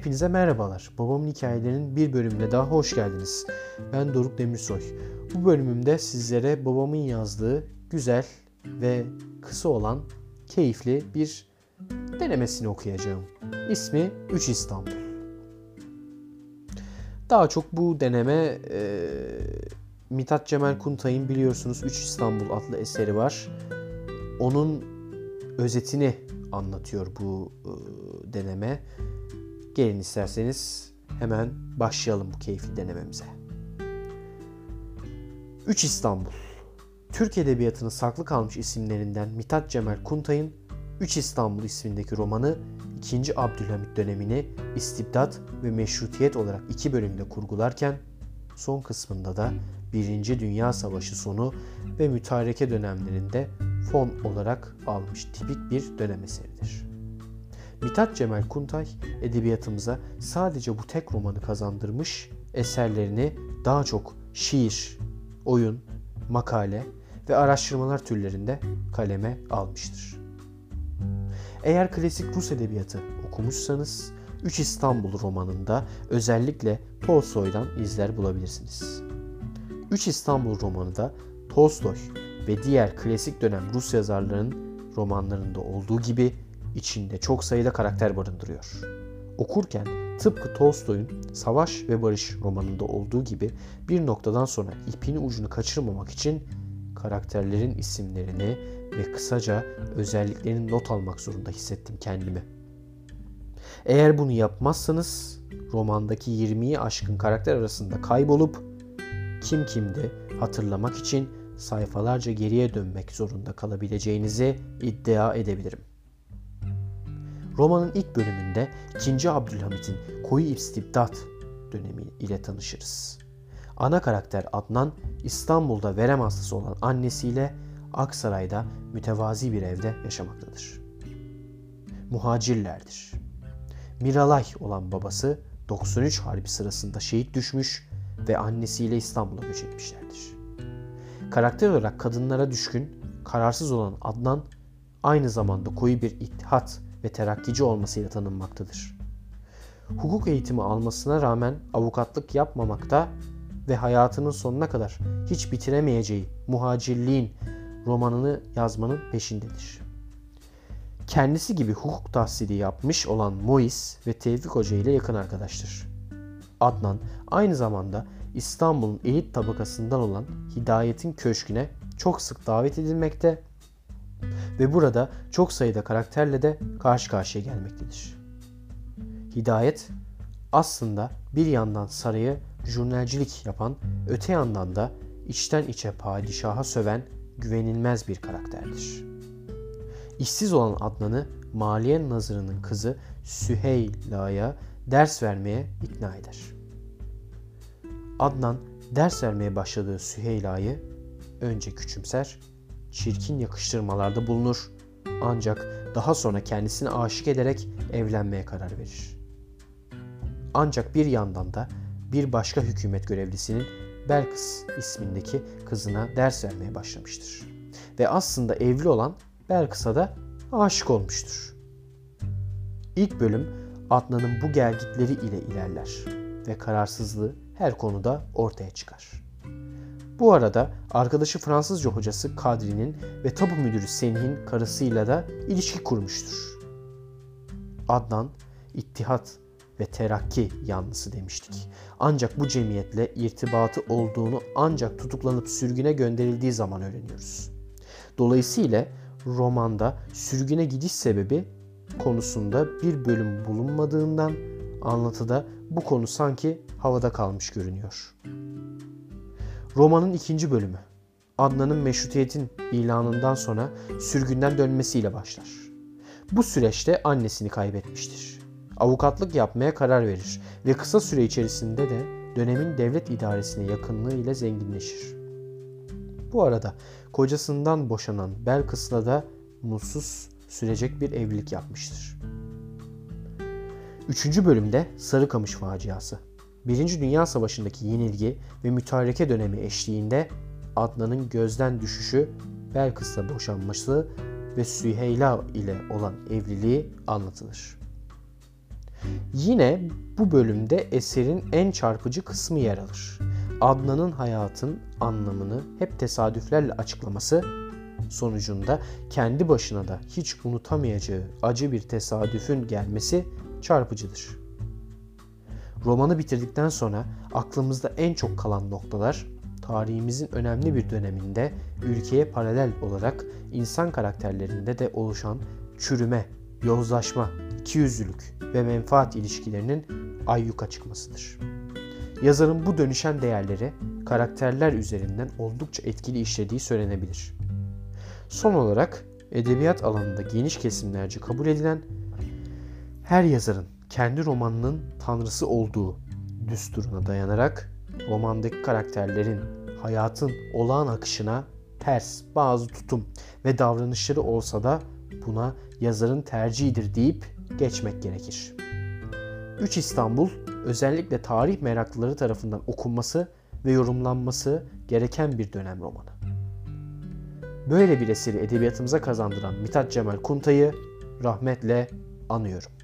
Hepinize merhabalar. Babamın hikayelerinin bir bölümüne daha hoş geldiniz. Ben Doruk Demirsoy. Bu bölümümde sizlere babamın yazdığı güzel ve kısa olan keyifli bir denemesini okuyacağım. İsmi 3 İstanbul. Daha çok bu deneme e, Mithat Cemal Kuntay'ın biliyorsunuz 3 İstanbul adlı eseri var. Onun özetini anlatıyor bu e, deneme. Gelin isterseniz hemen başlayalım bu keyifli denememize. 3 İstanbul Türk Edebiyatı'nın saklı kalmış isimlerinden Mithat Cemal Kuntay'ın 3 İstanbul ismindeki romanı 2. Abdülhamit dönemini istibdat ve meşrutiyet olarak iki bölümde kurgularken son kısmında da 1. Dünya Savaşı sonu ve mütareke dönemlerinde fon olarak almış tipik bir dönem eseridir. Mithat Cemal Kuntay edebiyatımıza sadece bu tek romanı kazandırmış, eserlerini daha çok şiir, oyun, makale ve araştırmalar türlerinde kaleme almıştır. Eğer klasik Rus edebiyatı okumuşsanız 3 İstanbul romanında özellikle Tolstoy'dan izler bulabilirsiniz. 3 İstanbul romanı da Tolstoy ve diğer klasik dönem Rus yazarlarının romanlarında olduğu gibi içinde çok sayıda karakter barındırıyor. Okurken tıpkı Tolstoy'un Savaş ve Barış romanında olduğu gibi bir noktadan sonra ipini ucunu kaçırmamak için karakterlerin isimlerini ve kısaca özelliklerini not almak zorunda hissettim kendimi. Eğer bunu yapmazsanız romandaki 20'yi aşkın karakter arasında kaybolup kim kimdi hatırlamak için sayfalarca geriye dönmek zorunda kalabileceğinizi iddia edebilirim. Romanın ilk bölümünde 2. Abdülhamit'in koyu istibdat dönemi ile tanışırız. Ana karakter Adnan İstanbul'da verem hastası olan annesiyle Aksaray'da mütevazi bir evde yaşamaktadır. Muhacirlerdir. Miralay olan babası 93 Harbi sırasında şehit düşmüş ve annesiyle İstanbul'a göç etmişlerdir. Karakter olarak kadınlara düşkün, kararsız olan Adnan aynı zamanda koyu bir ittihat ve terakkici olmasıyla tanınmaktadır. Hukuk eğitimi almasına rağmen avukatlık yapmamakta ve hayatının sonuna kadar hiç bitiremeyeceği muhacirliğin romanını yazmanın peşindedir. Kendisi gibi hukuk tahsili yapmış olan Mois ve Tevfik Hoca ile yakın arkadaştır. Adnan aynı zamanda İstanbul'un elit tabakasından olan Hidayet'in köşküne çok sık davet edilmekte ve burada çok sayıda karakterle de karşı karşıya gelmektedir. Hidayet aslında bir yandan sarayı jurnalcilik yapan, öte yandan da içten içe padişaha söven güvenilmez bir karakterdir. İşsiz olan Adnan'ı Maliye Nazırı'nın kızı Süheyla'ya ders vermeye ikna eder. Adnan ders vermeye başladığı Süheyla'yı önce küçümser, çirkin yakıştırmalarda bulunur ancak daha sonra kendisine aşık ederek evlenmeye karar verir. Ancak bir yandan da bir başka hükümet görevlisinin Belkıs ismindeki kızına ders vermeye başlamıştır. Ve aslında evli olan Belkıs'a da aşık olmuştur. İlk bölüm Adnan'ın bu gelgitleri ile ilerler ve kararsızlığı her konuda ortaya çıkar. Bu arada arkadaşı Fransızca hocası Kadri'nin ve tabu müdürü Senih'in karısıyla da ilişki kurmuştur. Adnan, ittihat ve terakki yanlısı demiştik. Ancak bu cemiyetle irtibatı olduğunu ancak tutuklanıp sürgüne gönderildiği zaman öğreniyoruz. Dolayısıyla romanda sürgüne gidiş sebebi konusunda bir bölüm bulunmadığından anlatıda bu konu sanki havada kalmış görünüyor. Romanın ikinci bölümü Adnan'ın meşrutiyetin ilanından sonra sürgünden dönmesiyle başlar. Bu süreçte annesini kaybetmiştir. Avukatlık yapmaya karar verir ve kısa süre içerisinde de dönemin devlet idaresine yakınlığı ile zenginleşir. Bu arada kocasından boşanan Belkıs'la da mutsuz sürecek bir evlilik yapmıştır. Üçüncü bölümde Sarıkamış faciası. Birinci Dünya Savaşı'ndaki yenilgi ve mütareke dönemi eşliğinde Adnan'ın gözden düşüşü, Belkıs'la boşanması ve Süheyla ile olan evliliği anlatılır. Yine bu bölümde eserin en çarpıcı kısmı yer alır. Adnan'ın hayatın anlamını hep tesadüflerle açıklaması sonucunda kendi başına da hiç unutamayacağı acı bir tesadüfün gelmesi çarpıcıdır. Romanı bitirdikten sonra aklımızda en çok kalan noktalar tarihimizin önemli bir döneminde ülkeye paralel olarak insan karakterlerinde de oluşan çürüme, yozlaşma, ikiyüzlülük ve menfaat ilişkilerinin ayyuka çıkmasıdır. Yazarın bu dönüşen değerleri karakterler üzerinden oldukça etkili işlediği söylenebilir. Son olarak edebiyat alanında geniş kesimlerce kabul edilen her yazarın kendi romanının tanrısı olduğu düsturuna dayanarak romandaki karakterlerin hayatın olağan akışına ters bazı tutum ve davranışları olsa da buna yazarın tercihidir deyip geçmek gerekir. 3 İstanbul özellikle tarih meraklıları tarafından okunması ve yorumlanması gereken bir dönem romanı. Böyle bir eseri edebiyatımıza kazandıran Mithat Cemal Kuntay'ı rahmetle anıyorum.